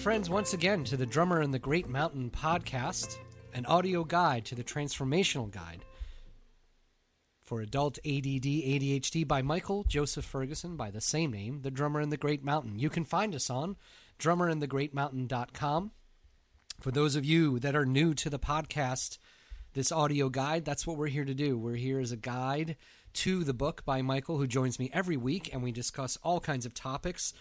Friends, once again to the Drummer and the Great Mountain podcast, an audio guide to the transformational guide for adult ADD ADHD by Michael Joseph Ferguson by the same name, The Drummer in the Great Mountain. You can find us on drummerandthegreatmountain.com. For those of you that are new to the podcast, this audio guide, that's what we're here to do. We're here as a guide to the book by Michael, who joins me every week, and we discuss all kinds of topics.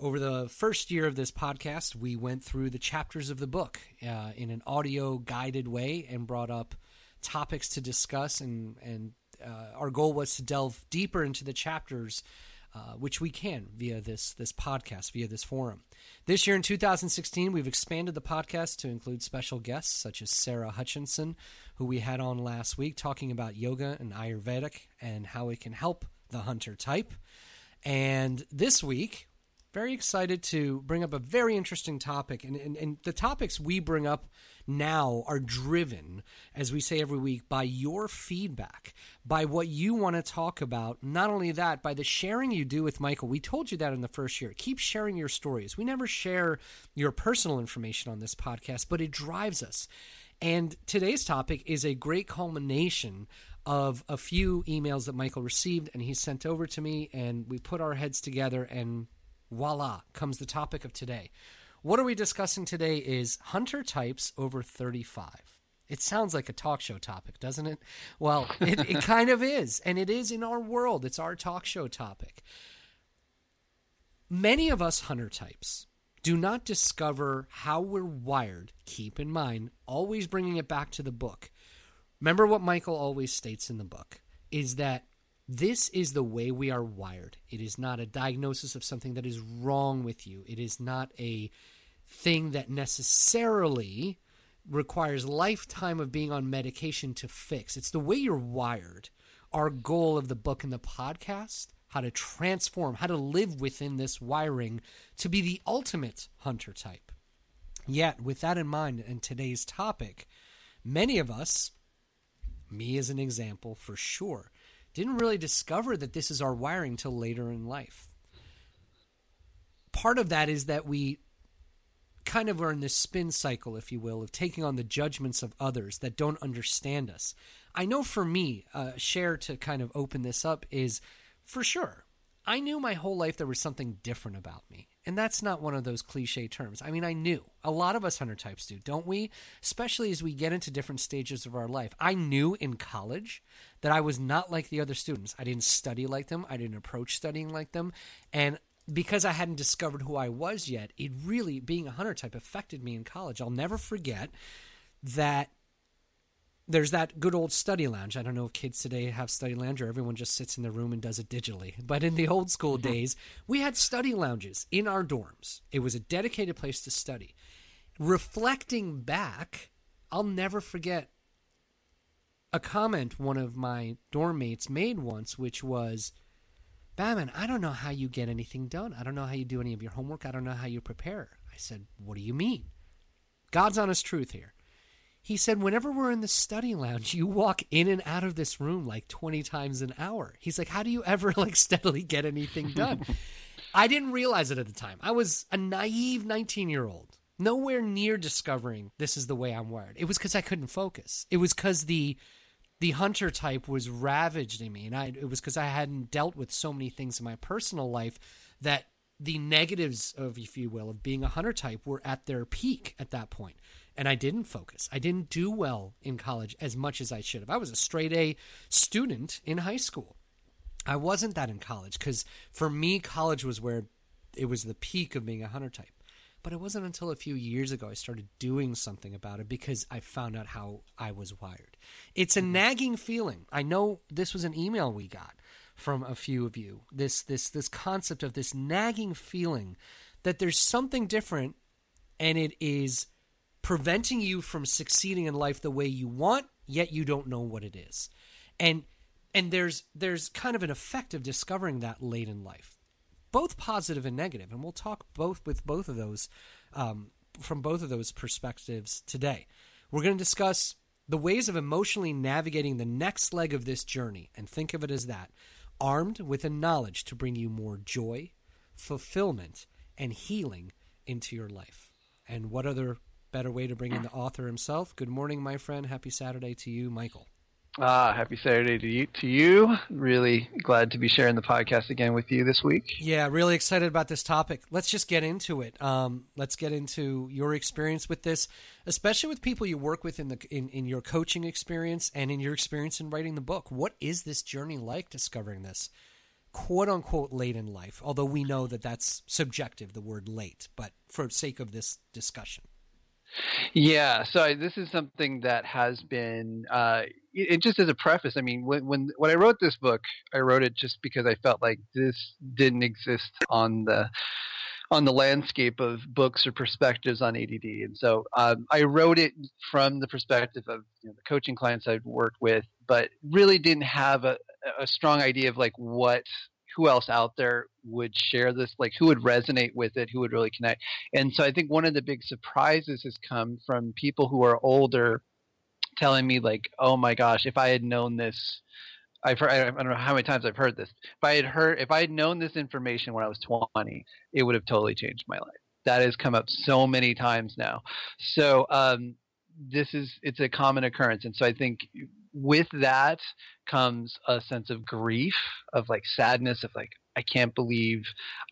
Over the first year of this podcast, we went through the chapters of the book uh, in an audio guided way and brought up topics to discuss and, and uh, our goal was to delve deeper into the chapters, uh, which we can via this this podcast, via this forum. This year in 2016, we've expanded the podcast to include special guests such as Sarah Hutchinson, who we had on last week, talking about yoga and Ayurvedic and how it can help the hunter type. And this week, very excited to bring up a very interesting topic. And, and, and, the topics we bring up now are driven, as we say every week, by your feedback, by what you want to talk about. Not only that, by the sharing you do with Michael. We told you that in the first year. Keep sharing your stories. We never share your personal information on this podcast, but it drives us. And today's topic is a great culmination of a few emails that Michael received and he sent over to me, and we put our heads together and voila, comes the topic of today. What are we discussing today is hunter types over 35. It sounds like a talk show topic, doesn't it? Well, it, it kind of is, and it is in our world. It's our talk show topic. Many of us hunter types do not discover how we're wired. Keep in mind, always bringing it back to the book. Remember what Michael always states in the book is that this is the way we are wired. It is not a diagnosis of something that is wrong with you. It is not a thing that necessarily requires lifetime of being on medication to fix. It's the way you're wired. Our goal of the book and the podcast, how to transform, how to live within this wiring to be the ultimate hunter type. Yet, with that in mind and today's topic, many of us, me as an example for sure, didn't really discover that this is our wiring till later in life. Part of that is that we kind of are in this spin cycle, if you will, of taking on the judgments of others that don't understand us. I know for me, uh, share to kind of open this up is for sure. I knew my whole life there was something different about me. And that's not one of those cliche terms. I mean, I knew. A lot of us hunter types do, don't we? Especially as we get into different stages of our life. I knew in college that I was not like the other students. I didn't study like them, I didn't approach studying like them. And because I hadn't discovered who I was yet, it really, being a hunter type, affected me in college. I'll never forget that there's that good old study lounge. I don't know if kids today have study lounge or everyone just sits in their room and does it digitally. But in the old school mm-hmm. days, we had study lounges in our dorms. It was a dedicated place to study. Reflecting back, I'll never forget a comment one of my dorm mates made once, which was, Batman, I don't know how you get anything done. I don't know how you do any of your homework. I don't know how you prepare. I said, What do you mean? God's honest truth here. He said, Whenever we're in the study lounge, you walk in and out of this room like 20 times an hour. He's like, How do you ever like steadily get anything done? I didn't realize it at the time. I was a naive 19 year old, nowhere near discovering this is the way I'm wired. It was because I couldn't focus. It was because the the hunter type was ravaged in me, and I, it was because I hadn't dealt with so many things in my personal life that the negatives of, if you will, of being a hunter type were at their peak at that point. And I didn't focus. I didn't do well in college as much as I should have. I was a straight A student in high school. I wasn't that in college because for me, college was where it was the peak of being a hunter type. But it wasn't until a few years ago I started doing something about it because I found out how I was wired. It's a mm-hmm. nagging feeling. I know this was an email we got from a few of you. This this this concept of this nagging feeling that there's something different and it is preventing you from succeeding in life the way you want, yet you don't know what it is. And and there's there's kind of an effect of discovering that late in life both positive and negative. and we'll talk both with both of those um, from both of those perspectives today. We're going to discuss the ways of emotionally navigating the next leg of this journey, and think of it as that, armed with a knowledge to bring you more joy, fulfillment, and healing into your life. And what other better way to bring in the author himself? Good morning, my friend. Happy Saturday to you, Michael. Ah, happy Saturday to you. To you, really glad to be sharing the podcast again with you this week. Yeah, really excited about this topic. Let's just get into it. Um, let's get into your experience with this, especially with people you work with in the in, in your coaching experience and in your experience in writing the book. What is this journey like discovering this, quote unquote, late in life? Although we know that that's subjective, the word late, but for sake of this discussion. Yeah, so I, this is something that has been, uh, it, just as a preface. I mean, when, when when I wrote this book, I wrote it just because I felt like this didn't exist on the on the landscape of books or perspectives on ADD, and so um, I wrote it from the perspective of you know, the coaching clients I've worked with, but really didn't have a, a strong idea of like what who else out there would share this like who would resonate with it who would really connect and so i think one of the big surprises has come from people who are older telling me like oh my gosh if i had known this I've heard, I don't know how many times I've heard this. If I had heard, if I had known this information when I was 20, it would have totally changed my life. That has come up so many times now. So um, this is it's a common occurrence, and so I think with that comes a sense of grief, of like sadness, of like, I can't believe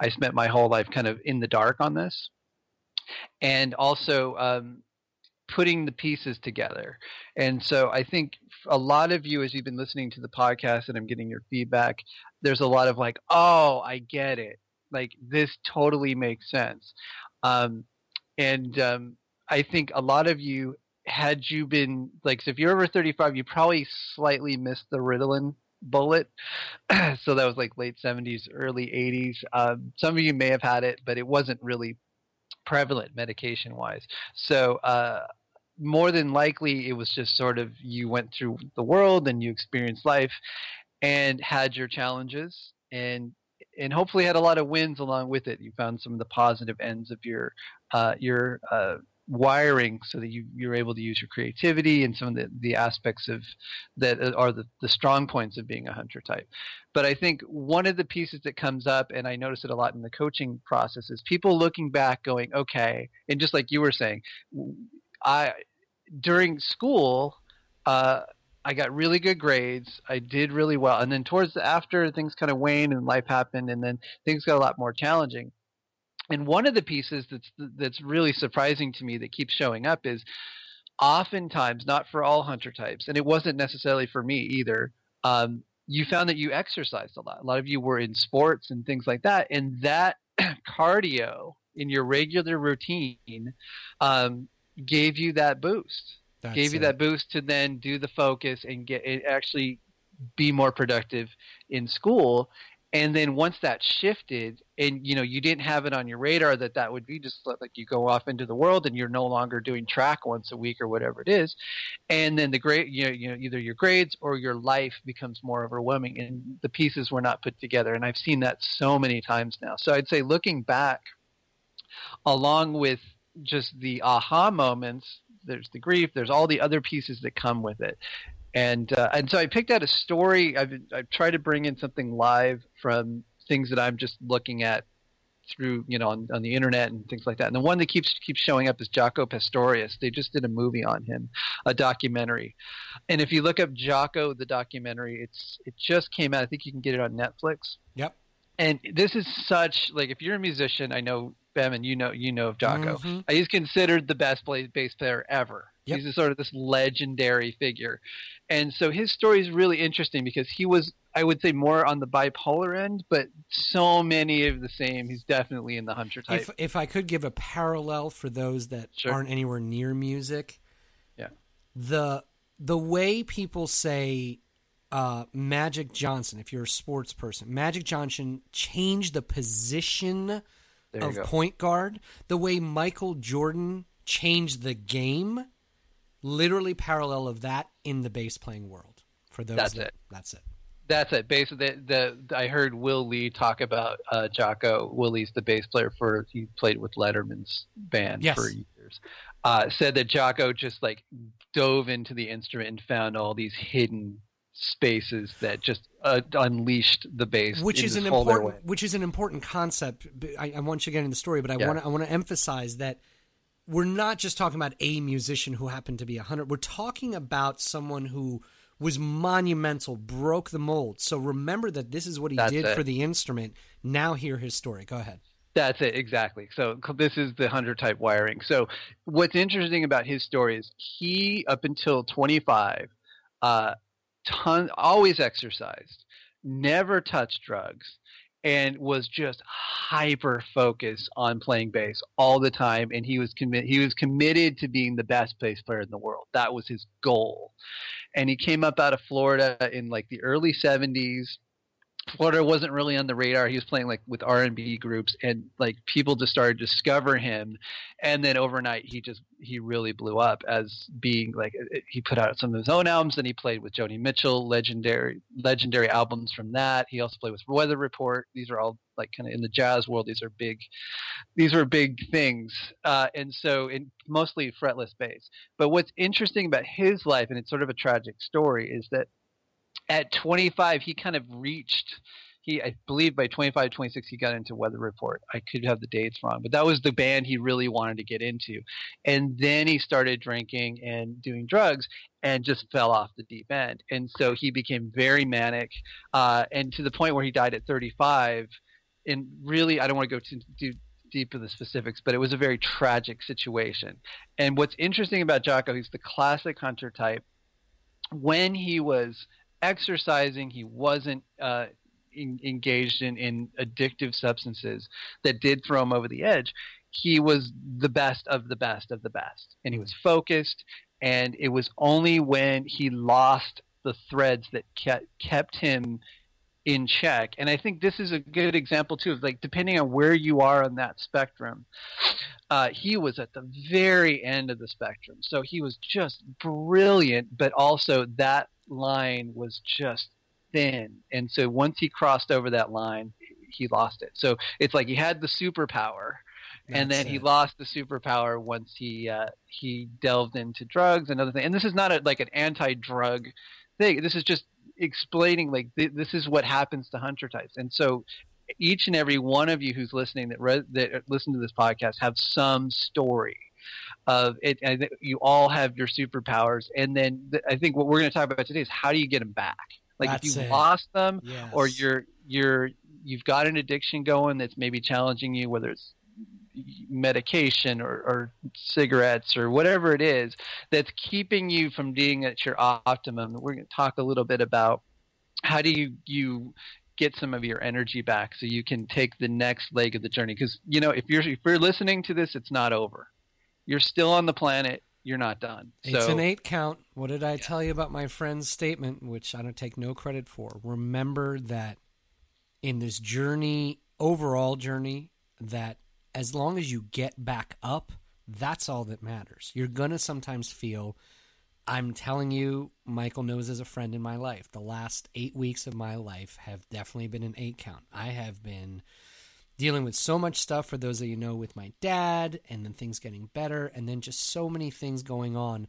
I spent my whole life kind of in the dark on this. And also um, putting the pieces together. And so I think a lot of you, as you've been listening to the podcast and I'm getting your feedback, there's a lot of like, oh, I get it. Like this totally makes sense. Um, and um, I think a lot of you had you been like, so if you're over 35, you probably slightly missed the Ritalin bullet. so that was like late 70s, early 80s. Um, some of you may have had it, but it wasn't really prevalent medication wise. So, uh, more than likely, it was just sort of you went through the world and you experienced life and had your challenges and and hopefully had a lot of wins along with it. You found some of the positive ends of your uh, your uh, wiring so that you, you're able to use your creativity and some of the, the aspects of that are the, the strong points of being a hunter type. But I think one of the pieces that comes up, and I notice it a lot in the coaching process, is people looking back going, okay, and just like you were saying, I during school, uh, I got really good grades. I did really well, and then towards the, after things kind of waned and life happened, and then things got a lot more challenging and one of the pieces that's that's really surprising to me that keeps showing up is oftentimes not for all hunter types and it wasn't necessarily for me either um, you found that you exercised a lot. A lot of you were in sports and things like that and that cardio in your regular routine um, gave you that boost. That's gave you it. that boost to then do the focus and get it actually be more productive in school and then once that shifted and you know you didn't have it on your radar that that would be just like you go off into the world and you're no longer doing track once a week or whatever it is. And then the grade you know, you know either your grades or your life becomes more overwhelming and the pieces were not put together. And i've seen that so many times now. So i'd say looking back along with just the aha moments there's the grief there's all the other pieces that come with it and uh, and so I picked out a story. I've I've tried to bring in something live from things that I'm just looking at through you know on, on the internet and things like that. And the one that keeps keeps showing up is Jaco Pastorius. They just did a movie on him, a documentary. And if you look up Jaco the documentary, it's it just came out. I think you can get it on Netflix. Yep. And this is such like if you're a musician, I know Bevan, you know you know of Jaco. Mhm. He's considered the best bass player ever. Yep. He's a, sort of this legendary figure, and so his story is really interesting because he was, I would say, more on the bipolar end, but so many of the same. He's definitely in the hunter type. If if I could give a parallel for those that Sure. aren't anywhere near music, Yeah. the the way people say uh, Magic Johnson, if you're a sports person, Magic Johnson changed the position of go. point guard, the way Michael Jordan changed the game, literally parallel of that in the bass playing world. For those, That's that, it. That's it. That's it. Basically, the, the I heard Will Lee talk about uh, Jaco. Will Lee's the bass player for he played with Letterman's band Yes. for years. Uh, said that Jaco just like dove into the instrument and found all these hidden spaces that just uh, unleashed the bass, which in is an important which is an important concept. I, I want you to get into the story, but I Yeah. want I want to emphasize that we're not just talking about a musician who happened to be a hunter. We're talking about someone who was monumental, broke the mold. So remember that this is what he That's did it. for the instrument. Now hear his story. Go ahead. That's it, exactly. So this is the hunter type wiring. So what's interesting about his story is he, up until 25, uh, ton, always exercised, never touched drugs, and was just hyper focused on playing bass all the time. And he was commi- he was committed to being the best bass player in the world. That was his goal. And he came up out of Florida in like the early 70s Florida wasn't really on the radar. He was playing like with R and B groups, and like people just started to discover him. And then overnight, he just he really blew up as being like he put out some of his own albums. and he played with Joni Mitchell, legendary legendary albums from that. He also played with Weather Report. These are all like kind of in the jazz world. These are big, these were big things. Uh, and so, in mostly fretless bass. But what's interesting about his life, and it's sort of a tragic story, is that at 25 he kind of reached he i believe by 25 26 he got into weather report. I could have the dates wrong but that was the band he really wanted to get into. And then he started drinking and doing drugs and just fell off the deep end. And so he became very manic uh, and to the point where he died at 35 and really i don't want to go too, too deep into the specifics but it was a very tragic situation. And what's interesting about Jaco he's the classic hunter type. When he was exercising, he wasn't uh, in, engaged in, in addictive substances that did throw him over the edge. He was the best of the best of the best, and he was focused. And it was only when he lost the threads that kept kept him in check. And I think this is a good example too of like depending on where you are on that spectrum. Uh, he was at the very end of the spectrum, so he was just brilliant, but also that line was just thin. And so once he crossed over that line, he lost it. So it's like he had the superpower, and That's then he lost the superpower once he uh, he delved into drugs and other things. And this is not a, like an anti-drug thing. This is just explaining like th- this is what happens to hunter types. And so each and every one of you who's listening that re- that listen to this podcast have some story of it. You all have your superpowers. And then th- I think what we're going to talk about today is how do you get them back? Like That's if you it. lost them, Yes. or you're you're you've got an addiction going that's maybe challenging you, whether it's medication or, or cigarettes or whatever it is that's keeping you from being at your optimum. We're going to talk a little bit about how do you you get some of your energy back so you can take the next leg of the journey because you know if you're if you're listening to this it's not over you're still on the planet you're not done It's so an eight count. What did I tell you about my friend's statement, which I don't take no credit for? Remember that in this journey, overall journey, that as long as you get back up, that's all that matters. You're going to sometimes feel, I'm telling you, Michael knows as a friend in my life, the last eight weeks of my life have definitely been an eight count. I have been dealing with so much stuff for those that you know with my dad and then things getting better and then just so many things going on.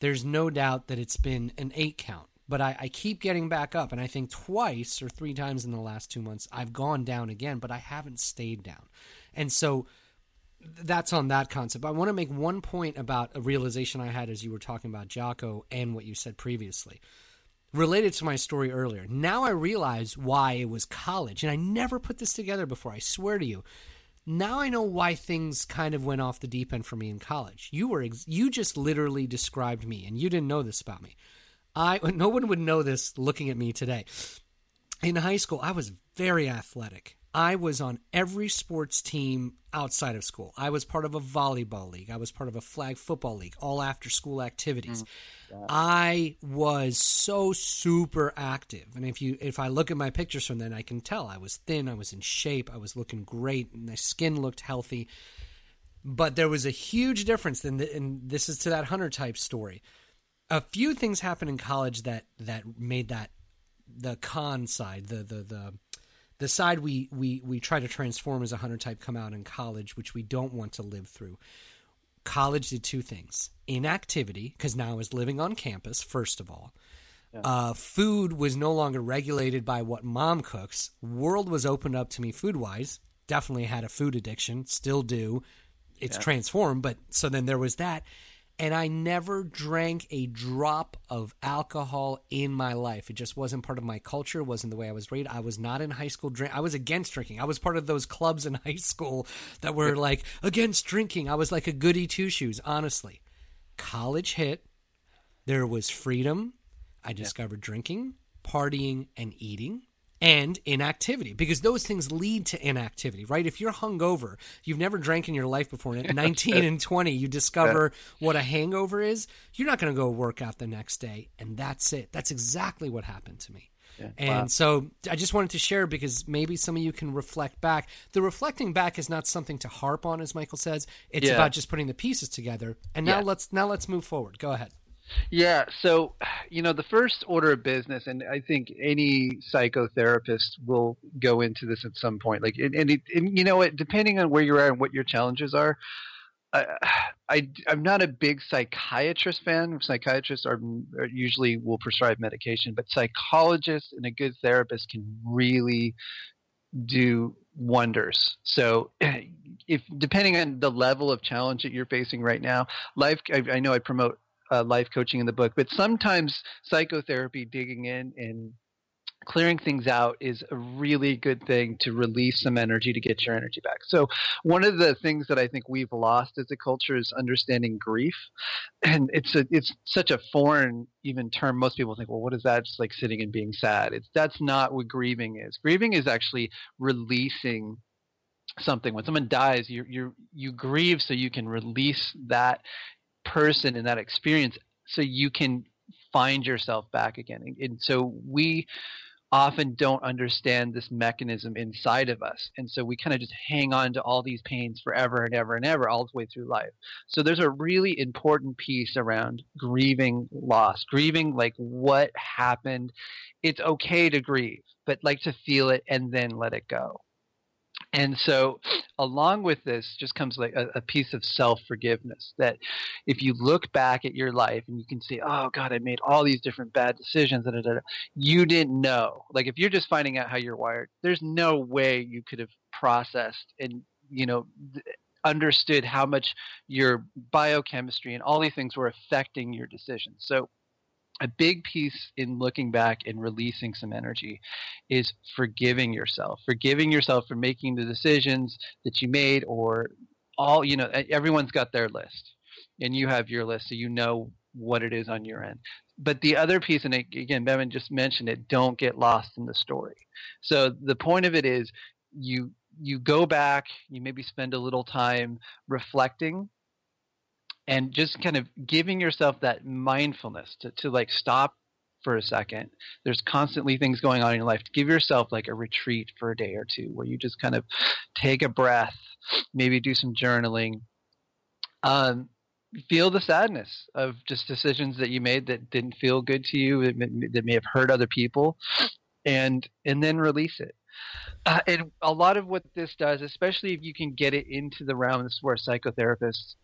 There's no doubt that it's been an eight count but I, I, keep getting back up and i think twice or three times in the last two months i've gone down again but i haven't stayed down. And so that's on that concept. I want to make one point about a realization i had as you were talking about Jaco and what you said previously related to my story earlier. Now I realize why it was college, and I never put this together before. I swear to you. Now I know why things kind of went off the deep end for me in college. You were ex- you just literally described me, and you didn't know this about me. I no one would know this looking at me today. In high school, I was very athletic. I was on every sports team outside of school. I was part of a volleyball league. I was part of a flag football league, all after school activities. Mm, I was so super active. And if you if I look at my pictures from then I can tell I was thin, I was in shape, I was looking great, my skin looked healthy. But there was a huge difference and this is to that hunter type story. A few things happened in college that that made that the con side, the the the the side we we we try to transform as a hunter type come out in college, which we don't want to live through. College did two things: inactivity, because now I was living on campus. First of all, yeah. uh, food was no longer regulated by what mom cooks. World was opened up to me food wise. Definitely had a food addiction, still do. It's yeah. transformed, but so then there was that and I never drank a drop of alcohol in my life. It just wasn't part of my culture, wasn't the way I was raised. I was not in high school drink. I was against drinking. I was part of those clubs in high school that were like against drinking. I was like a goody two shoes, honestly. College hit. There was freedom. I discovered yeah. drinking, partying, and eating and inactivity because those things lead to inactivity, right? If you're hungover, you've never drank in your life before, at 19 and 20, you discover what a hangover is, you're not going to go work out the next day. And that's it. That's exactly what happened to me. Yeah. And wow. so I just wanted to share because maybe some of you can reflect back. The reflecting back is not something to harp on, as Michael says. It's yeah. about just putting the pieces together. And now yeah. let's now let's move forward. Go ahead. Yeah, so you know the first order of business, and I think any psychotherapist will go into this at some point. Like, and, and, it, and you know what, depending on where you are and what your challenges are, I, I am not a big psychiatrist fan. Psychiatrists are, are usually will prescribe medication, but psychologists and a good therapist can really do wonders. So, if depending on the level of challenge that you're facing right now, life. I, I know I promote uh, life coaching in the book, but sometimes psychotherapy, digging in and clearing things out is a really good thing to release some energy to get your energy back. So one of the things that I think we've lost as a culture is understanding grief. And it's a it's such a foreign even term. Most people think, well, what is that? Just like sitting and being sad. It's that's not what grieving is. Grieving is actually releasing something. When someone dies, you you you grieve so you can release that person in that experience so you can find yourself back again. And so we often don't understand this mechanism inside of us. And so we kind of just hang on to all these pains forever and ever and ever all the way through life. So there's a really important piece around grieving loss, grieving like what happened. It's okay to grieve, but like to feel it and then let it go. And so, along with this, just comes like a, a piece of self forgiveness. That if you look back at your life and you can see, oh God, I made all these different bad decisions, da, da, da, you didn't know. Like if you're just finding out how you're wired, there's no way you could have processed and you know understood how much your biochemistry and all these things were affecting your decisions. So a big piece in looking back and releasing some energy is forgiving yourself. Forgiving yourself for making the decisions that you made or all you know everyone's got their list and you have your list so you know what it is on your end. But the other piece and again bevan just mentioned it don't get lost in the story. So the point of it is you you go back you maybe spend a little time reflecting and just kind of giving yourself that mindfulness to, to like stop for a second. There's constantly things going on in your life. Give yourself like a retreat for a day or two where you just kind of take a breath, maybe do some journaling. Um, feel the sadness of just decisions that you made that didn't feel good to you, that may have hurt other people, and and then release it. Uh, and a lot of what this does, especially if you can get it into the realm, this is where psychotherapists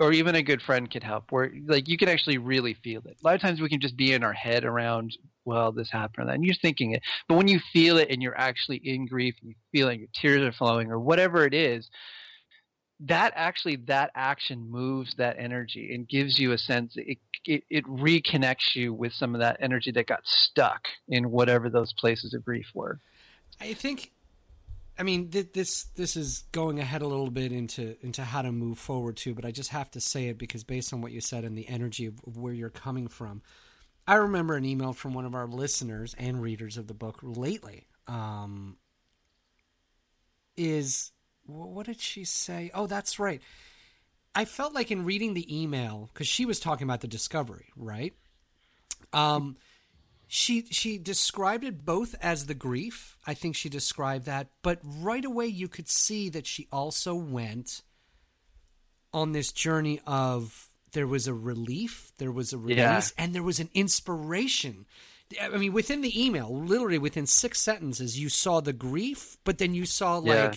or even a good friend can help where like you can actually really feel it. A lot of times we can just be in our head around well this happened and you're thinking it. But when you feel it and you're actually in grief and you feel it your tears are flowing or whatever it is that actually that action moves that energy and gives you a sense. It, it, it reconnects you with some of that energy that got stuck in whatever those places of grief were. I think I mean, th- this this is going ahead a little bit into into how to move forward too, but I just have to say it because based on what you said and the energy of, of where you're coming from, I remember an email from one of our listeners and readers of the book lately. Um, is what did she say? Oh, that's right. I felt like in reading the email because she was talking about the discovery, right? Um, she she described it both as the grief. I think she described that, but right away you could see that she also went on this journey of there was a relief, there was a release, yeah. and there was an inspiration. I mean, within the email, literally within six sentences, you saw the grief, but then you saw like yeah.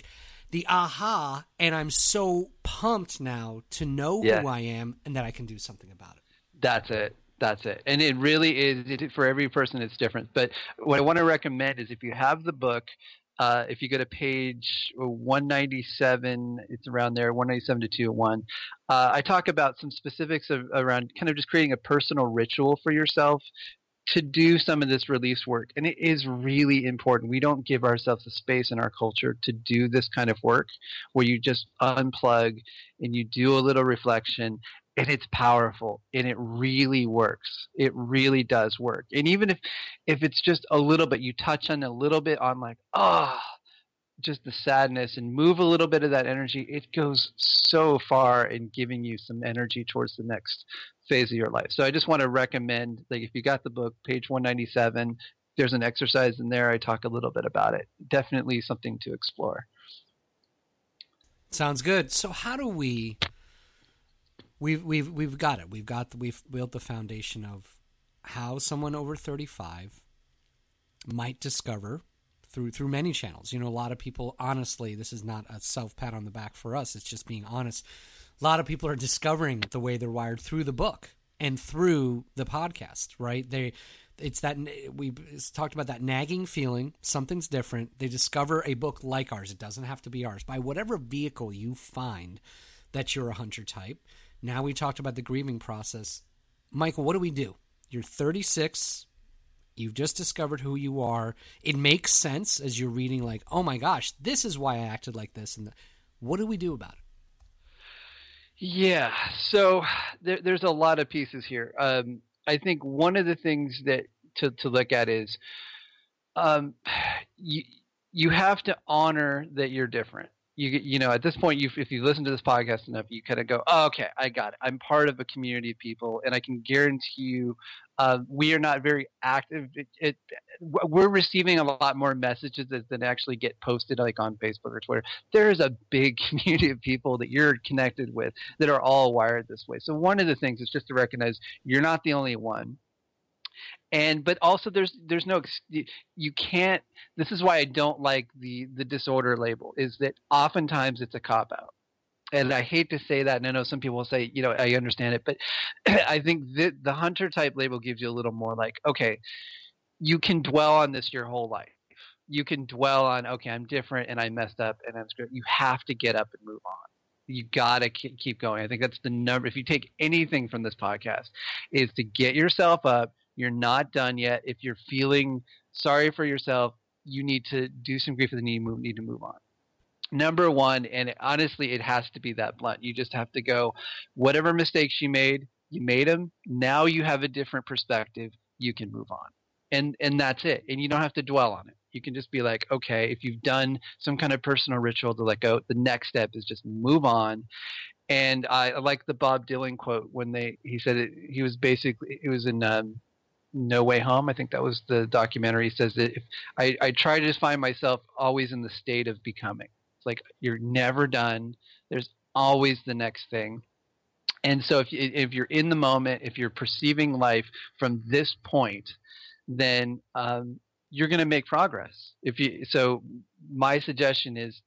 the aha, and I'm so pumped now to know yeah. who I am and that I can do something about it. That's it. That's it. And it really is it, for every person it's different. But what I want to recommend is if you have the book, uh, if you go to page 197, it's around there, 197 to 201. Uh, I talk about some specifics of, around kind of just creating a personal ritual for yourself to do some of this release work. And it is really important. We don't give ourselves the space in our culture to do this kind of work where you just unplug and you do a little reflection and it's powerful and it really works. It really does work. And even if if it's just a little bit you touch on a little bit on like ah oh, just the sadness and move a little bit of that energy it goes so far in giving you some energy towards the next phase of your life. So i just want to recommend like if you got the book page 197 there's an exercise in there. I talk a little bit about it. Definitely something to explore. Sounds good. So how do we we've we've we've got it. We've got the, we've built the foundation of how someone over 35 might discover through through many channels. You know, a lot of people honestly, this is not a self pat on the back for us. It's just being honest. A lot of people are discovering the way they're wired through the book and through the podcast, right? They it's that we talked about that nagging feeling something's different they discover a book like ours it doesn't have to be ours by whatever vehicle you find that you're a hunter type now we talked about the grieving process. Michael, what do we do? You're 36. You've just discovered who you are. It makes sense as you're reading, like, oh my gosh, this is why I acted like this. And what do we do about it? Yeah, so there, there's a lot of pieces here. Um, I think one of the things that to, to look at is um, you you have to honor that you're different you you know at this point you if you listen to this podcast enough you kind of go oh, okay i got it. I'm part of a community of people and i can guarantee you uh, we are not very active. It, it, we're receiving a lot more messages than actually get posted like on facebook or twitter. There's a big community of people that you're connected with that are all wired this way. So one of the things is just to recognize you're not the only one and but also there's there's no you can't this is why i don't like the the disorder label is that oftentimes it's a cop out. And i hate to say that and i know some people say you know i understand it but i think the the hunter type label gives you a little more like okay you can dwell on this your whole life. You can dwell on okay i'm different and i messed up and i'm screwed. You have to get up and move on. You gotta keep going. I think that's the number if you take anything from this podcast is to get yourself up you're not done yet. If you're feeling sorry for yourself, you need to do some grief and you move, need to move on. Number one, and it, honestly, it has to be that blunt. You just have to go, whatever mistakes you made, you made them. Now you have a different perspective. You can move on, and and that's it. And you don't have to dwell on it. You can just be like, okay, if you've done some kind of personal ritual to let go, the next step is just move on. And I, I like the Bob Dylan quote when they he said it, he was basically it was in um, No Way Home. I think that was the documentary. He says that if I, I try to find myself always in the state of becoming. It's like you're never done. There's always the next thing. And so if if you're in the moment, if you're perceiving life from this point, then um, you're going to make progress. If you so, my suggestion is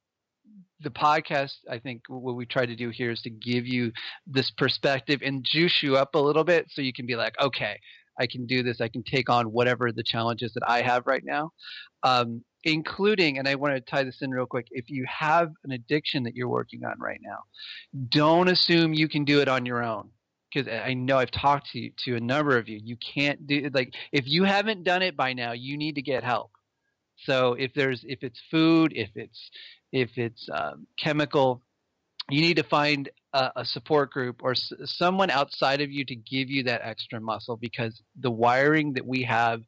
the podcast, I think what we try to do here is to give you this perspective and juice you up a little bit so you can be like, okay, I can do this. I can take on whatever the challenges that I have right now. Um, including, and I want to tie this in real quick, if you have an addiction that you're working on right now, don't assume you can do it on your own. Because I know I've talked to you, to a number of you. You can't do it like if you haven't done it by now, you need to get help. So if there's if it's food, if it's if it's um, chemical, you need to find a, a support group or s- someone outside of you to give you that extra muscle because the wiring that we have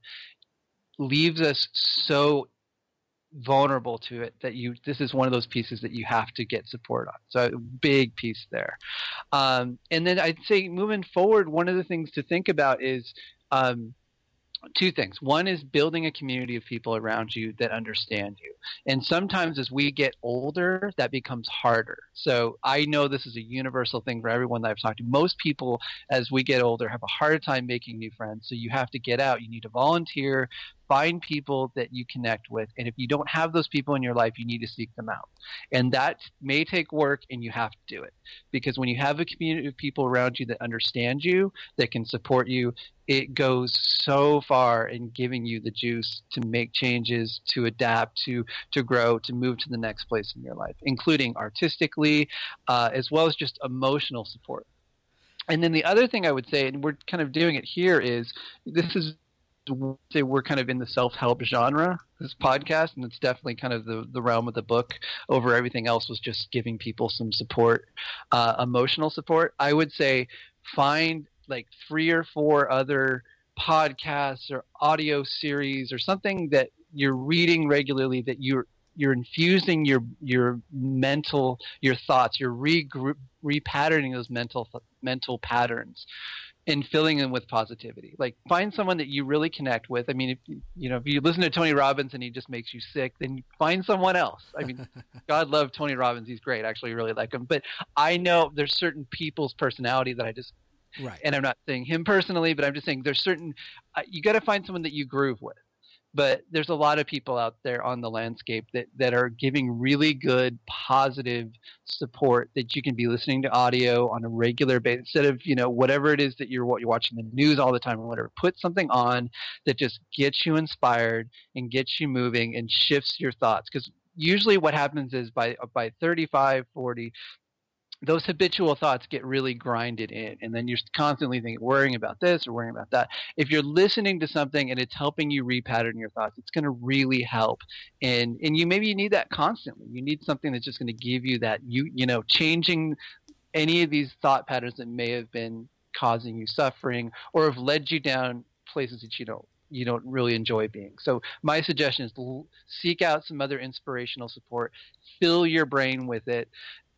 leaves us so vulnerable to it that you this is one of those pieces that you have to get support on. So a big piece there. Um, and then i'd say moving forward one of the things to think about is um, two things. One is building a community of people around you that understand you. And sometimes as we get older, that becomes harder. So I know this is a universal thing for everyone that I've talked to. Most people, as we get older, have a hard time making new friends. So you have to get out. You need to volunteer, find people that you connect with. And if you don't have those people in your life, you need to seek them out. And that may take work and you have to do it. Because when you have a community of people around you that understand you, that can support you, it goes so far in giving you the juice to make changes, to adapt, to to grow, to move to the next place in your life, including artistically, uh, as well as just emotional support. And then the other thing I would say, and we're kind of doing it here, is this is say we're kind of in the self-help genre this podcast and it's definitely kind of the, the realm of the book. Over everything else was just giving people some support uh, emotional support. I would say find like three or four other podcasts or audio series or something that you're reading regularly that you're you're infusing your your mental your thoughts. You're re repatterning those mental mental patterns and filling them with positivity. Like find someone that you really connect with. I mean, if you know, if you listen to Tony Robbins and he just makes you sick, then find someone else. I mean, God love Tony Robbins. He's great. I actually really like him. But I know there's certain people's personality that I just Right. And I'm not saying him personally, but I'm just saying there's certain uh, you got to find someone that you groove with but there's a lot of people out there on the landscape that, that are giving really good positive support that you can be listening to audio on a regular basis instead of you know whatever it is that you're what you're watching the news all the time or whatever. Put something on that just gets you inspired and gets you moving and shifts your thoughts. Because usually what happens is by by 35 40 those habitual thoughts get really grinded in and then you're constantly thinking worrying about this or worrying about that. If you're listening to something and it's helping you repattern your thoughts it's going to really help and and you maybe you need that constantly. You need something that's just going to give you that you you know changing any of these thought patterns that may have been causing you suffering or have led you down places that you don't you don't really enjoy being. So my suggestion is seek out some other inspirational support, fill your brain with it,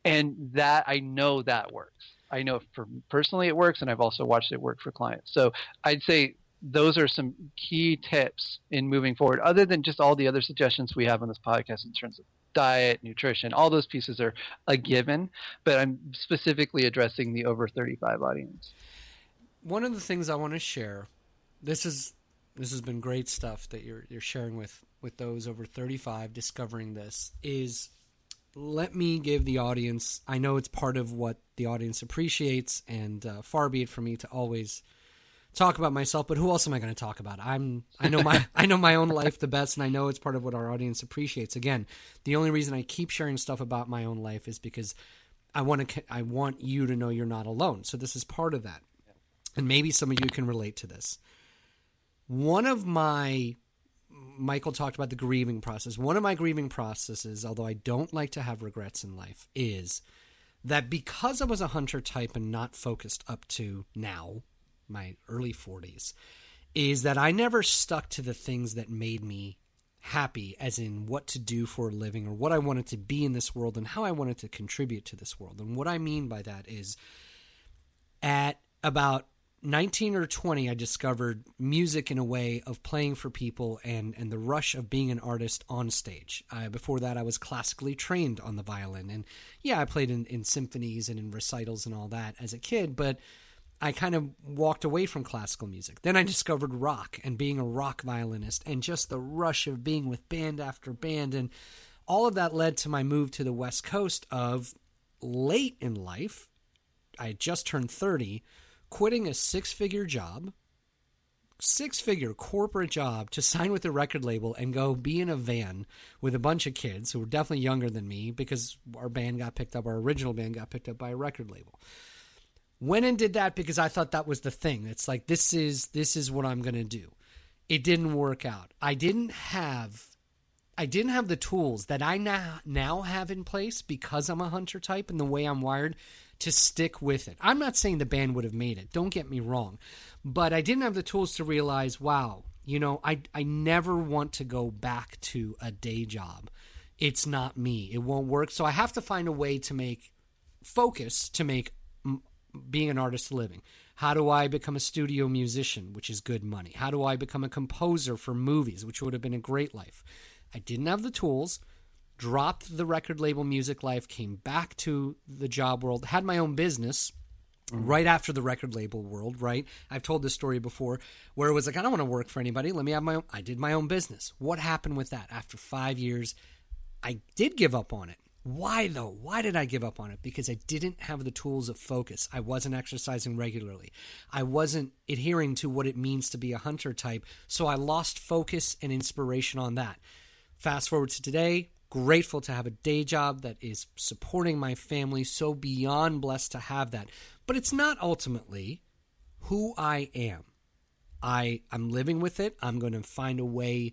and that I know that works. I know for personally it works, and I've also watched it work for clients. So I'd say those are some key tips in moving forward, other than just all the other suggestions we have on this podcast in terms of diet, nutrition, all those pieces are a given, but I'm specifically addressing the over 35 audience. One of the things I want to share, this is this has been great stuff that you're you're sharing with with those over 35 discovering this is let me give the audience i know it's part of what the audience appreciates and uh, far be it for me to always talk about myself but who else am i going to talk about? I'm i know my i know my own life the best and i know it's part of what our audience appreciates. Again the only reason i keep sharing stuff about my own life is because i want to i want you to know you're not alone. So this is part of that. And maybe some of you can relate to this. One of my Michael talked about the grieving process. One of my grieving processes, although I don't like to have regrets in life, is that because I was a hunter type and not focused up to now, my early 40s, is that I never stuck to the things that made me happy, as in what to do for a living or what I wanted to be in this world and how I wanted to contribute to this world. And what I mean by that is at about 19 or 20 i discovered music in a way of playing for people and and the rush of being an artist on stage. Uh, before that i was classically trained on the violin. And yeah i played in, in symphonies and in recitals and all that as a kid but i kind of walked away from classical music. Then i discovered rock and being a rock violinist and just the rush of being with band after band. And all of that led to my move to the west coast of late in life i had just turned 30 quitting a six figure job, six figure corporate job to sign with a record label and go be in a van with a bunch of kids who were definitely younger than me because our band got picked up, our original band got picked up by a record label. Went and did that because I thought that was the thing. It's like this is this is what I'm to do. It didn't work out. I didn't have I didn't have the tools that I now now have in place because I'm a hunter type and the way I'm wired to stick with it. I'm not saying the band would have made it. Don't get me wrong. But I didn't have the tools to realize, wow, you know, I I never want to go back to a day job. It's not me. It won't work. So I have to find a way to make focus to make being an artist a living. How do I become a studio musician, which is good money? How do I become a composer for movies, which would have been a great life? I didn't have the tools dropped the record label music life, came back to the job world, had my own business mm-hmm. right after the record label world, right? I've told this story before where it was like, I don't want to work for anybody. Let me have my own. I did my own business. What happened with that? After five years, I did give up on it. Why though? Why did I give up on it? Because I didn't have the tools of focus. I wasn't exercising regularly. I wasn't adhering to what it means to be a hunter type. So I lost focus and inspiration on that. Fast forward to today, grateful to have a day job that is supporting my family, so beyond blessed to have that. But it's not ultimately who I am. I I'm living with it. I'm going to find a way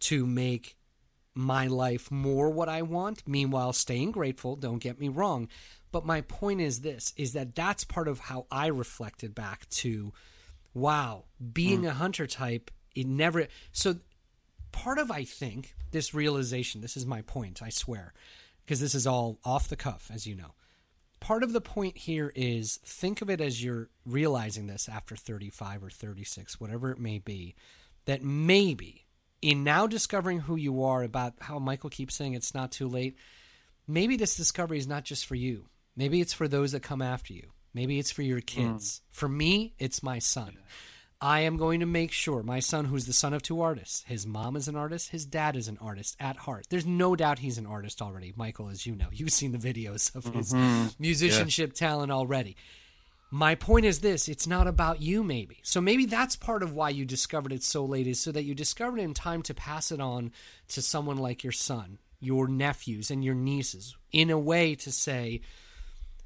to make my life more what I want, meanwhile staying grateful, don't get me wrong. But my point is this is that that's part of how I reflected back to wow, being mm. a hunter type, it never so part of I think this realization, this is my point, I swear, because this is all off the cuff, as you know. Part of the point here is think of it as you're realizing this after 35 or 36, whatever it may be, that maybe in now discovering who you are, about how Michael keeps saying it's not too late, maybe this discovery is not just for you. Maybe it's for those that come after you. Maybe it's for your kids. Mm. For me, it's my son. Yeah. I am going to make sure my son, who's the son of two artists, his mom is an artist, his dad is an artist at heart. There's no doubt he's an artist already. Michael, as you know, you've seen the videos of his mm-hmm. musicianship yeah. talent already. My point is this it's not about you, maybe. So maybe that's part of why you discovered it so late, is so that you discovered it in time to pass it on to someone like your son, your nephews, and your nieces in a way to say,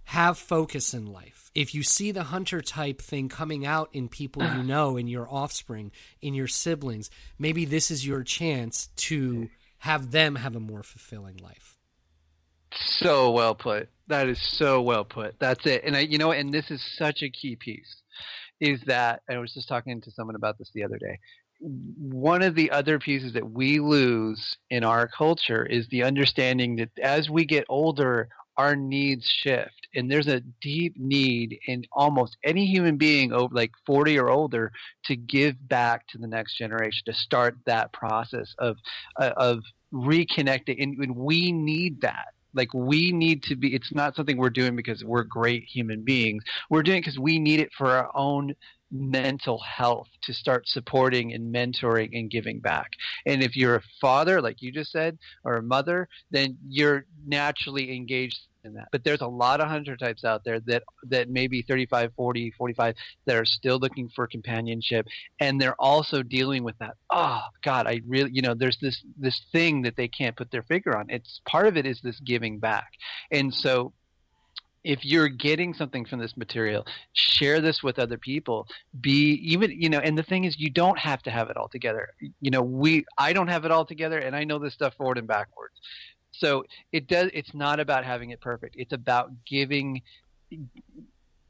have focus in life. If you see the hunter type thing coming out in people you uh-huh. know, in your offspring, in your siblings, maybe this is your chance to have them have a more fulfilling life. So well put. That is so well put. That's it. And I, you know, and this is such a key piece. Is that I was just talking to someone about this the other day. One of the other pieces that we lose in our culture is the understanding that as we get older, our needs shift and there's a deep need in almost any human being over like 40 or older to give back to the next generation to start that process of uh, of reconnecting and, and we need that. Like we need to be it's not something we're doing because we're great human beings. We're doing it because we need it for our own mental health to start supporting and mentoring and giving back. And if you're a father, like you just said, or a mother, then you're naturally engaged in that. But there's a lot of hunter types out there that that maybe 35, 40, 45 that are still looking for companionship and they're also dealing with that. Oh god, I really, you know, there's this this thing that they can't put their finger on. It's part of it is this giving back. And so if you're getting something from this material, share this with other people. Be even, you know, and the thing is, you don't have to have it all together. You know, we, I don't have it all together, and I know this stuff forward and backwards. So it does. It's not about having it perfect. It's about giving,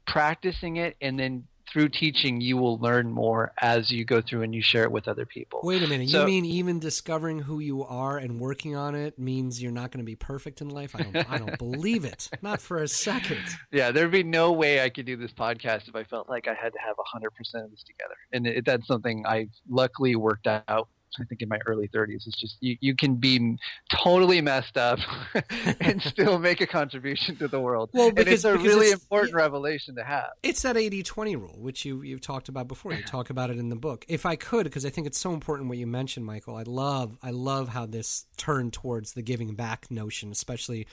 practicing it, and then through teaching, you will learn more as you go through and you share it with other people. Wait a minute. So- you mean even discovering who you are and working on it means you're not going to be perfect in life? I don't. I don't believe it. Not for a second. Yeah, there'd be no way I could do this podcast if I felt like I had to have 100% of this together. And it, that's something I luckily worked out. I think in my early 30s, it's just you, you can be totally messed up and still make a contribution to the world. Well, and because- it's a because really it's- important revelation to have. It's that 80-20 rule, which you you've talked about before. You talk about it in the book. If I could, because I think it's so important what you mentioned, Michael. I love I love how this turned towards the giving back notion, especially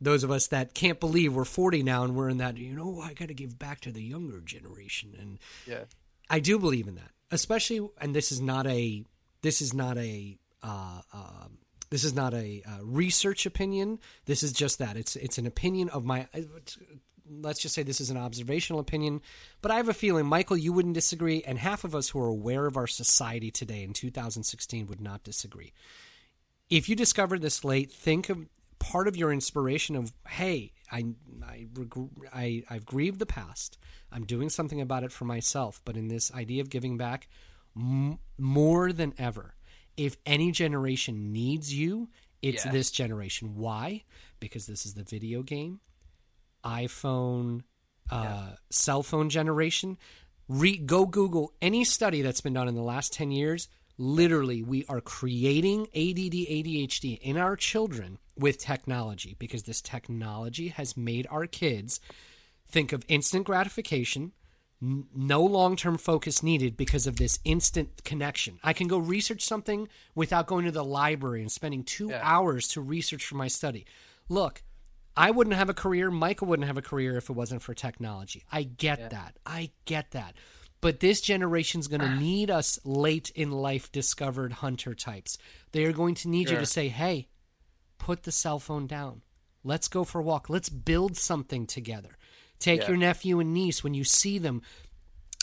those of us that can't believe we're 40 now and we're in that. You know, I got to give back to the younger generation, and Yeah. I do believe in that, especially. And this is not a this is not a uh, um this is not a uh, research opinion. This is just that it's it's an opinion of my. Let's just say this is an observational opinion, but I have a feeling, Michael, you wouldn't disagree, and half of us who are aware of our society today in 2016 would not disagree. If you discovered this late, think of part of your inspiration of, hey, I, I, I, I've grieved the past. I'm doing something about it for myself. But in this idea of giving back, m- more than ever, if any generation needs you, it's this generation. Why? Because this is the video game, iPhone, uh, cell phone generation. Re- go Google any study that's been done in the last 10 years. Literally, we are creating ADD, ADHD in our children with technology because this technology has made our kids think of instant gratification, no long term focus needed because of this instant connection. I can go research something without going to the library and spending two Yeah. hours to research for my study. Look, I wouldn't have a career. Michael wouldn't have a career if it wasn't for technology. I get that. I get that. But this generation's going to need us late in life discovered hunter types. They are going to need you to say, hey, put the cell phone down. Let's go for a walk. Let's build something together. Take Yeah. your nephew and niece when you see them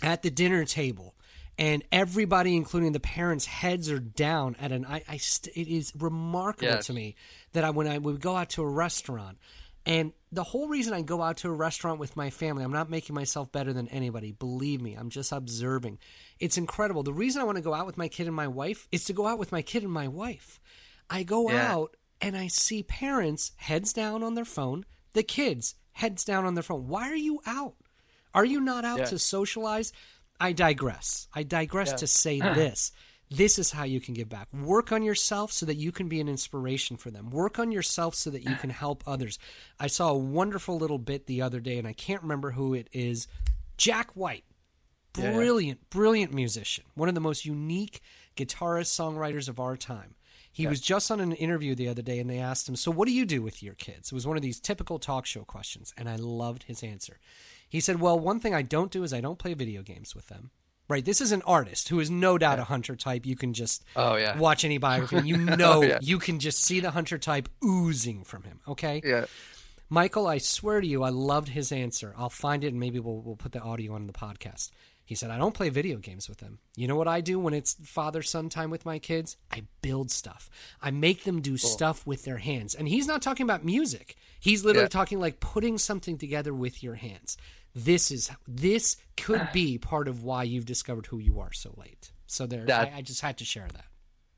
at the dinner table and everybody including the parents heads are down at an i, I st- it is remarkable Yes. to me that i when i would go out to a restaurant and the whole reason i go out to a restaurant with my family i'm not making myself better than anybody believe me i'm just observing it's incredible the reason i want to go out with my kid and my wife is to go out with my kid and my wife i go Yeah. out and i see parents heads down on their phone the kids heads down on their phone why are you out are you not out Yeah. to socialize? I digress. I digress Yeah. to say this. This is how you can give back. Work on yourself so that you can be an inspiration for them. Work on yourself so that you can help others. I saw a wonderful little bit the other day, and I can't remember who it is. Jack White, Yeah, yeah. brilliant, brilliant musician, one of the most unique guitarist songwriters of our time. He was just on an interview the other day, and they asked him, "So, what do you do with your kids?" It was one of these typical talk show questions, and I loved his answer. He said, "Well, one thing I don't do is I don't play video games with them." Right. This is an artist who is no doubt a hunter type. You can just Oh, yeah. watch any biography, you know oh, yeah. you can just see the hunter type oozing from him. Okay. Yeah. Michael, I swear to you, I loved his answer. I'll find it and maybe we'll we'll put the audio on the podcast. He said, I don't play video games with them. You know what I do when it's father son time with my kids? I build stuff. I make them do stuff with their hands. And he's not talking about music. He's literally Yeah. talking like putting something together with your hands. This is this could be part of why you've discovered who you are so late. So there I, I just had to share that.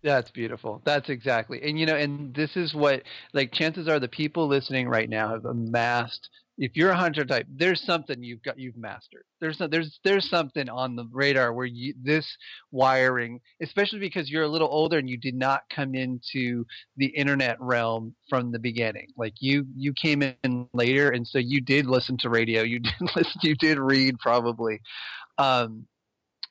That's beautiful. That's exactly. And you know, and this is what like chances are the people listening right now have amassed if you're a hunter type, there's something you've got you've mastered. There's there's there's something on the radar where you this wiring, especially because you're a little older and you did not come into the internet realm from the beginning. Like you you came in later and so you did listen to radio, you did listen you did read probably. Um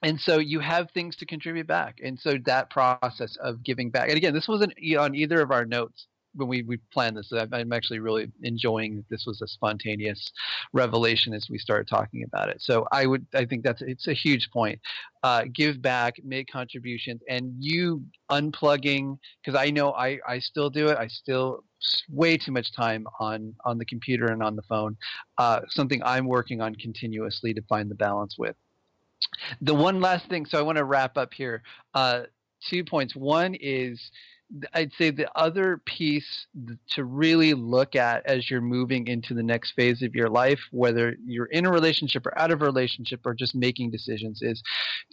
and so you have things to contribute back and so that process of giving back and again this wasn't on either of our notes when we, we planned this I'm- actually really enjoying that this was a spontaneous revelation as we started talking about it. So i would i think that's it's a huge point. Uh, give back make contributions and you unplugging because i know i i still do it. I still way too much time on on the computer and on the phone. Uh, something i'm working on continuously to find the balance with. The one last thing so i want to wrap up here. Uh, two points. One is I'd say the other piece to really look at as you're moving into the next phase of your life, whether you're in a relationship or out of a relationship or just making decisions, is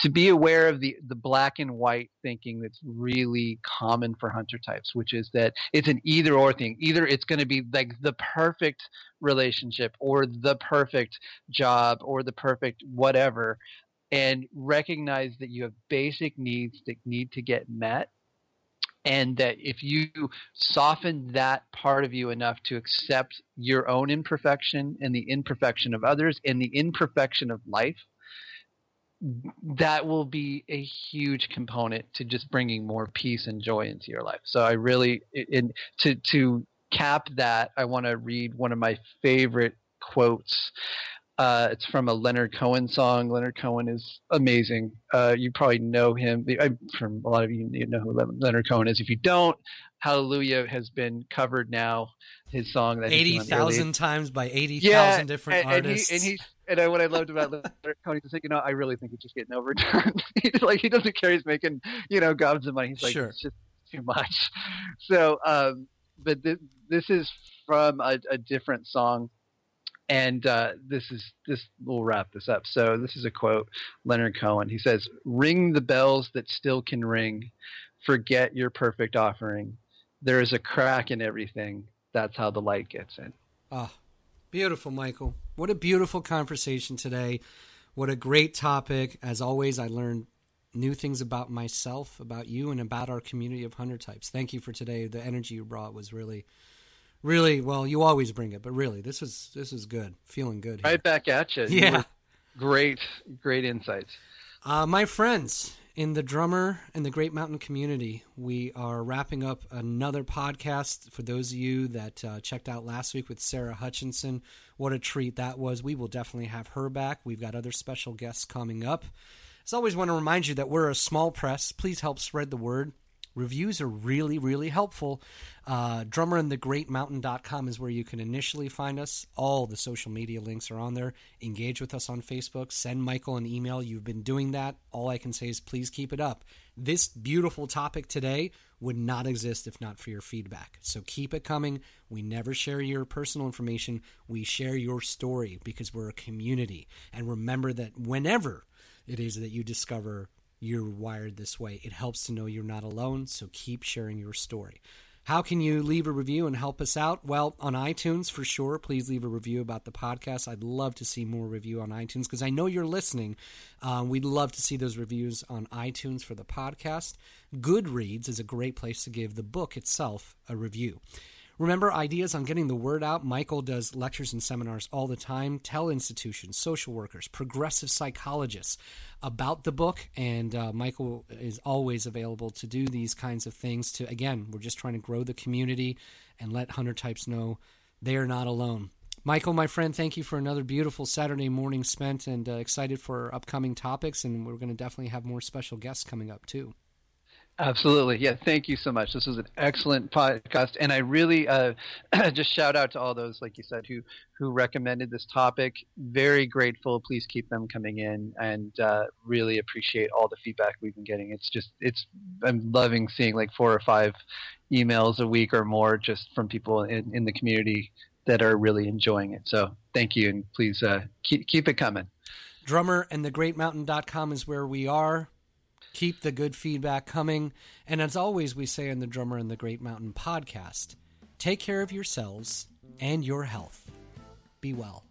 to be aware of the, the black and white thinking that's really common for hunter types, which is that it's an either or thing. Either it's going to be like the perfect relationship or the perfect job or the perfect whatever and recognize that you have basic needs that need to get met and that if you soften that part of you enough to accept your own imperfection and the imperfection of others and the imperfection of life that will be a huge component to just bringing more peace and joy into your life. So i really in to to cap that i want to read one of my favorite quotes uh, it's from a Leonard Cohen song. Leonard Cohen is amazing. Uh, you probably know him. I, from a lot of you, you know who Leonard Cohen is. If you don't, Hallelujah has been covered now. His song that eighty thousand times by eighty thousand yeah, different and, artists. And he, and he and I, what I loved about Leonard Cohen is like, you know, I really think he's just getting overdone. he's like, he doesn't care. He's making, you know, gobs of money. He's like, sure. it's just too much. So, um, but th- this is from a, a different song and uh, this is this we'll wrap this up. So this is a quote, Leonard Cohen. He says, "Ring the bells that still can ring. Forget your perfect offering. There is a crack in everything. That's how the light gets in." Ah, beautiful, Michael. What a beautiful conversation today. What a great topic. As always, I learned new things about myself, about you, and about our community of hunter types. Thank you for today. The energy you brought was really really well. You always bring it, but really, this is this is good. Feeling good. Here. Right back at you. Yeah. You great, great insights. Uh, my friends in the drummer and the Great Mountain community, we are wrapping up another podcast. For those of you that uh, checked out last week with Sarah Hutchinson, what a treat that was. We will definitely have her back. We've got other special guests coming up. As always, want to remind you that we're a small press. Please help spread the word. Reviews are really, really helpful. Uh, drummerandthegreatmountain.com is where you can initially find us. All the social media links are on there. Engage with us on Facebook. Send Michael an email. You've been doing that. All I can say is please keep it up. This beautiful topic today would not exist if not for your feedback. So keep it coming. We never share your personal information. We share your story because we're a community. And remember that whenever it is that you discover you're wired this way. It helps to know you're not alone, so keep sharing your story. How can you leave a review and help us out? Well, on iTunes for sure. Please leave a review about the podcast. I'd love to see more review on iTunes because I know you're listening. Uh, we'd love to see those reviews on iTunes for the podcast. Goodreads is a great place to give the book itself a review. Remember ideas on getting the word out? Michael does lectures and seminars all the time. Tell institutions, social workers, progressive psychologists about the book. And uh, Michael is always available to do these kinds of things. To again, we're just trying to grow the community and let hunter types know they are not alone. Michael, my friend, thank you for another beautiful Saturday morning spent and uh, excited for upcoming topics. And we're going to definitely have more special guests coming up too. Absolutely. Yeah. Thank you so much. This was an excellent podcast. And I really uh, just shout out to all those, like you said, who, who recommended this topic. Very grateful. Please keep them coming in and uh, really appreciate all the feedback we've been getting. It's just, it's, I'm loving seeing like four or five emails a week or more just from people in, in the community that are really enjoying it. So thank you. And please uh, keep, keep it coming. Drummer and thegreatmountain.com is where we are. Keep the good feedback coming. And as always, we say in the Drummer and the Great Mountain podcast take care of yourselves and your health. Be well.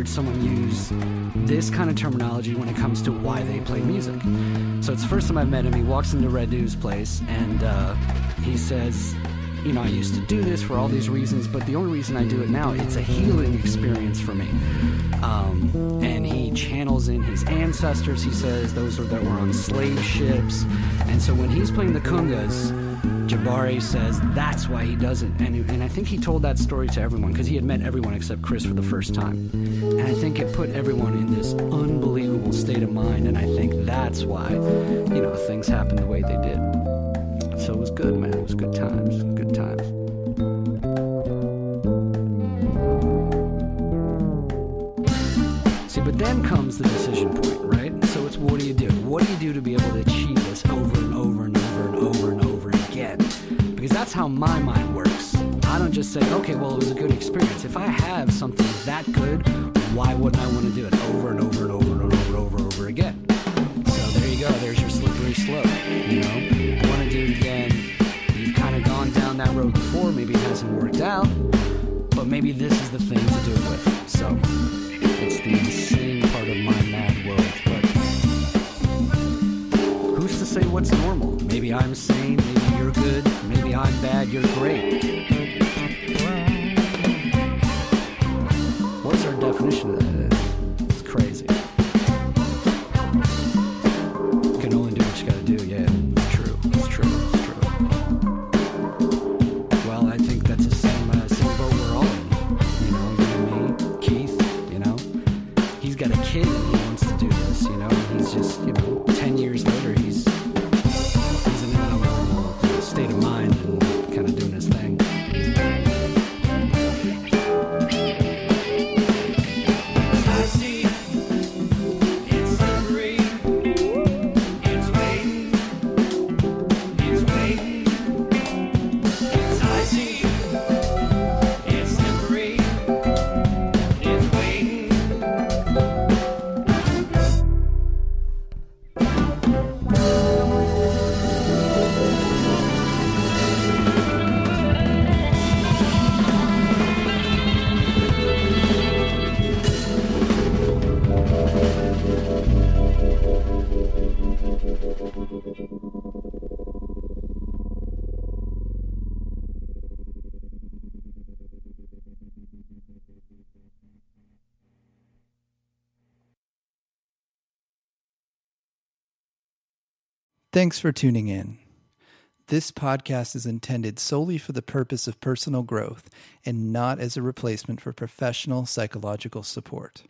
Heard someone use this kind of terminology when it comes to why they play music. So it's the first time I've met him. He walks into Red News Place and uh, he says, you know, I used to do this for all these reasons, but the only reason I do it now, it's a healing experience for me. Um, and he channels in his ancestors, he says, those that were on slave ships. And so when he's playing the congas, Jabari says that's why he does it. And, and I think he told that story to everyone because he had met everyone except Chris for the first time. And I think it put everyone in this unbelievable state of mind. And I think that's why, you know, things happened the way they did. So it was good, man. It was good times. Good times. See, but then comes the decision point, right? So it's what do you do? What do you do to be able to achieve this over and over and over and over and over again? Because that's how my mind works. I don't just say, okay, well, it was a good experience. If I have something that good, why wouldn't I want to do it over and over and over and over and over and over again? So there you go. There's your slippery slope. You know, you want to do it again. You've kind of gone down that road before. Maybe it hasn't worked out, but maybe this is the thing to do it with. So it's the insane part of my mad world. But who's to say what's normal? Maybe I'm sane. Maybe you're good. Maybe I'm bad. You're great. Definition of that? It's crazy. You can only do what you gotta do. Yeah, it's true. It's true. It's true. Well, I think that's the same uh, same boat we're all in. You know, you and me, Keith. You know, he's got a kid and he wants to do this. You know, he's just you know, Thanks for tuning in. This podcast is intended solely for the purpose of personal growth and not as a replacement for professional psychological support.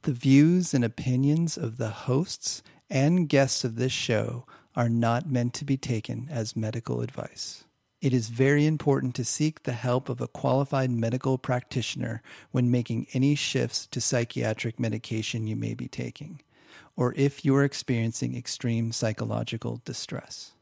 The views and opinions of the hosts and guests of this show are not meant to be taken as medical advice. It is very important to seek the help of a qualified medical practitioner when making any shifts to psychiatric medication you may be taking, or if you are experiencing extreme psychological distress.